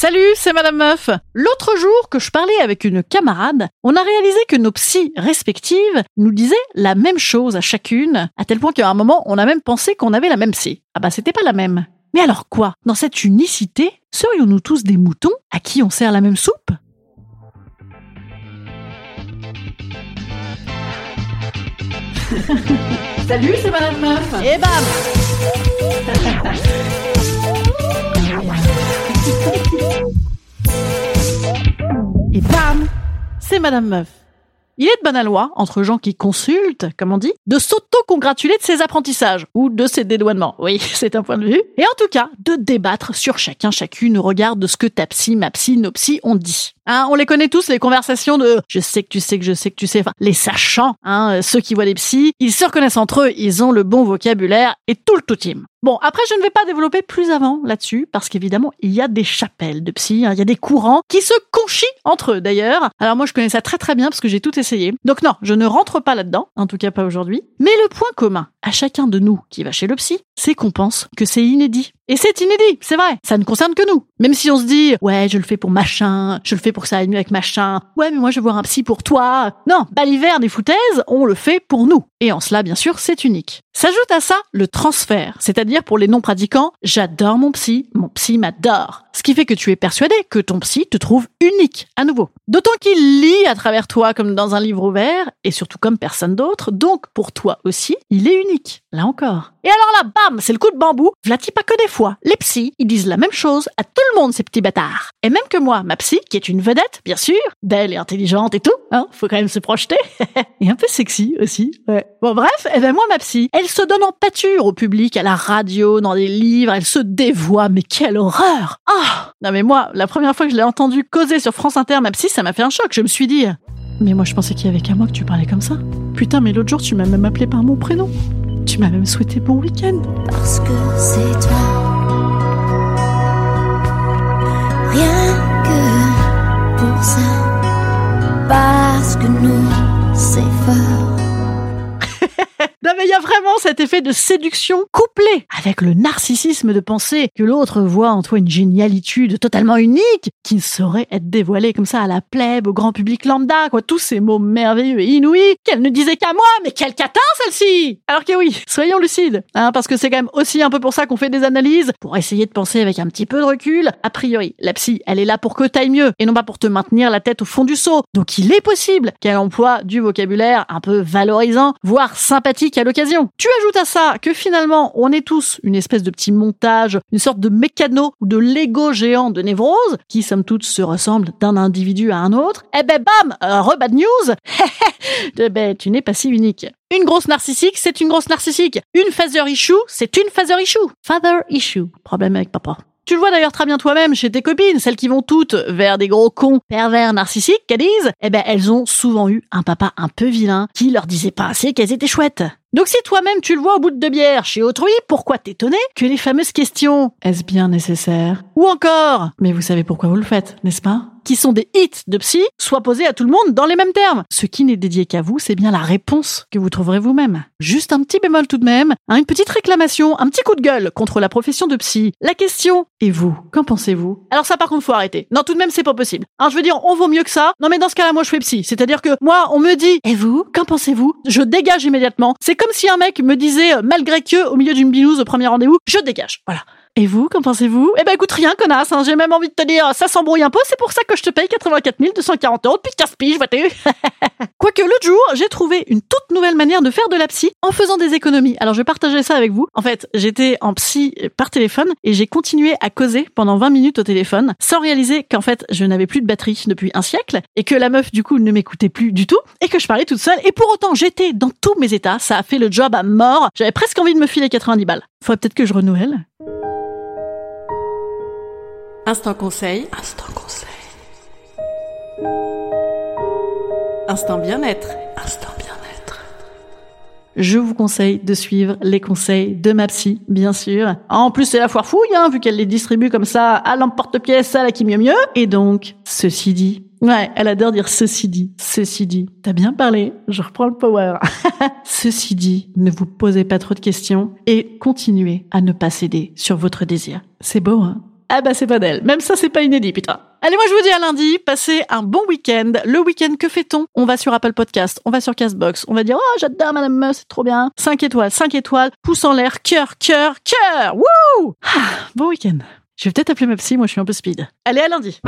Salut, c'est Madame Meuf. L'autre jour que je parlais avec une camarade, on a réalisé que nos psys respectives nous disaient la même chose à chacune, à tel point qu'à un moment, on a même pensé qu'on avait la même psy. Ah bah c'était pas la même. Mais alors quoi? Dans cette unicité, serions-nous tous des moutons à qui on sert la même soupe? Salut, c'est Madame Meuf. Et bam Et bam C'est Madame Meuf. Il est de bonne loi, entre gens qui consultent, comme on dit, de s'auto-congratuler de ses apprentissages, ou de ses dédouanements. Oui, c'est un point de vue. Et en tout cas, de débattre sur chacun, chacune au regard de ce que ta psy, ma psy, psy ont dit. Hein, on les connaît tous, les conversations de je sais que tu sais que je sais que tu sais, les sachants, hein, ceux qui voient des psys, ils se reconnaissent entre eux, ils ont le bon vocabulaire et tout le tout team. Bon, après, je ne vais pas développer plus avant là-dessus, parce qu'évidemment, il y a des chapelles de psy, hein, il y a des courants qui se conchient entre eux d'ailleurs. Alors moi, je connais ça très très bien parce que j'ai tout essayé. Donc non, je ne rentre pas là-dedans, en tout cas pas aujourd'hui. Mais le point commun à chacun de nous qui va chez le psy, c'est qu'on pense que c'est inédit. Et c'est inédit, c'est vrai. Ça ne concerne que nous. Même si on se dit, ouais, je le fais pour machin, je le fais pour que ça aille mieux avec machin. Ouais, mais moi, je veux voir un psy pour toi. Non, l'hiver des foutaises, on le fait pour nous. Et en cela, bien sûr, c'est unique. S'ajoute à ça le transfert, c'est-à-dire pour les non-pratiquants, j'adore mon psy, mon psy m'adore. Ce qui fait que tu es persuadé que ton psy te trouve unique, à nouveau. D'autant qu'il lit à travers toi comme dans un livre ouvert, et surtout comme personne d'autre, donc pour toi aussi, il est unique. Là encore. Et alors là, bam, c'est le coup de bambou. Vlati pas que des Les psys, ils disent la même chose à tout le monde, ces petits bâtards. Et même que moi, ma psy, qui est une vedette, bien sûr, belle et intelligente et tout, hein, faut quand même se projeter. et un peu sexy aussi, ouais. Bon bref, et eh ben moi, ma psy, elle se donne en pâture au public, à la radio, dans des livres, elle se dévoie, mais quelle horreur Ah Non mais moi, la première fois que je l'ai entendu causer sur France Inter, ma psy, ça m'a fait un choc. Je me suis dit... Mais moi, je pensais qu'il y avait qu'à moi que tu parlais comme ça. Putain, mais l'autre jour, tu m'as même appelé par mon prénom. Tu m'as même souhaité bon week-end. Parce que c'est toi. Rien que pour ça. Parce que nous, c'est fort. cet effet de séduction couplé avec le narcissisme de penser que l'autre voit en toi une génialitude totalement unique qui ne saurait être dévoilée comme ça à la plèbe, au grand public lambda, quoi. Tous ces mots merveilleux et inouïs qu'elle ne disait qu'à moi, mais quel catin celle-ci Alors que oui, soyons lucides, hein, parce que c'est quand même aussi un peu pour ça qu'on fait des analyses, pour essayer de penser avec un petit peu de recul. A priori, la psy, elle est là pour que t'ailles mieux et non pas pour te maintenir la tête au fond du seau. Donc il est possible qu'elle emploie du vocabulaire un peu valorisant, voire sympathique à l'occasion. Tu ajoutes à ça que finalement, on est tous une espèce de petit montage, une sorte de mécano ou de Lego géant de névrose, qui somme toute se ressemble d'un individu à un autre. Eh ben bam, euh, re bad news eh ben, tu n'es pas si unique. Une grosse narcissique, c'est une grosse narcissique. Une father issue, c'est une father issue. Father issue. Problème avec papa. Tu le vois d'ailleurs très bien toi-même chez tes copines, celles qui vont toutes vers des gros cons pervers narcissiques qu'elles disent, eh ben elles ont souvent eu un papa un peu vilain qui leur disait pas assez qu'elles étaient chouettes. Donc si toi-même tu le vois au bout de deux bières chez autrui, pourquoi t'étonner que les fameuses questions? Est-ce bien nécessaire? Ou encore? Mais vous savez pourquoi vous le faites, n'est-ce pas? Qui sont des hits de psy, soient posés à tout le monde dans les mêmes termes. Ce qui n'est dédié qu'à vous, c'est bien la réponse que vous trouverez vous-même. Juste un petit bémol tout de même, une petite réclamation, un petit coup de gueule contre la profession de psy. La question, et vous, qu'en pensez-vous? Alors ça par contre, faut arrêter. Non, tout de même, c'est pas possible. Hein, je veux dire, on vaut mieux que ça. Non mais dans ce cas-là, moi je fais psy. C'est-à-dire que moi, on me dit, et vous, qu'en pensez-vous? Je dégage immédiatement. C'est comme si un mec me disait, malgré que, au milieu d'une binouse au premier rendez-vous, je dégage. Voilà. Et vous, qu'en pensez-vous? Eh ben écoute, rien, connasse, hein, j'ai même envie de te dire, ça s'embrouille un peu, c'est pour ça que je te paye 84 240 euros depuis 15 piges, vois-tu Quoique l'autre jour, j'ai trouvé une toute nouvelle manière de faire de la psy en faisant des économies. Alors je vais ça avec vous. En fait, j'étais en psy par téléphone et j'ai continué à causer pendant 20 minutes au téléphone sans réaliser qu'en fait, je n'avais plus de batterie depuis un siècle et que la meuf du coup ne m'écoutait plus du tout et que je parlais toute seule et pour autant, j'étais dans tous mes états, ça a fait le job à mort. J'avais presque envie de me filer 90 balles. Faudrait peut-être que je renouvelle. Instant conseil. Instant conseil. Instant bien-être. Instant bien-être. Je vous conseille de suivre les conseils de ma psy, bien sûr. En plus, c'est la foire fouille, hein, vu qu'elle les distribue comme ça à l'emporte-pièce, à la qui mieux mieux. Et donc, ceci dit, Ouais, elle adore dire ceci dit, ceci dit. T'as bien parlé, je reprends le power. ceci dit, ne vous posez pas trop de questions et continuez à ne pas céder sur votre désir. C'est beau, hein? Ah bah c'est pas d'elle. Même ça c'est pas inédit, putain. Allez, moi je vous dis à lundi, passez un bon week-end. Le week-end, que fait-on? On va sur Apple Podcast, on va sur Castbox, on va dire « Oh, j'adore Madame Meuf, c'est trop bien !» 5 étoiles, 5 étoiles, pouce en l'air, cœur, cœur, cœur Wouh ah, Bon week-end. Je vais peut-être appeler ma psy, moi je suis un peu speed. Allez, à lundi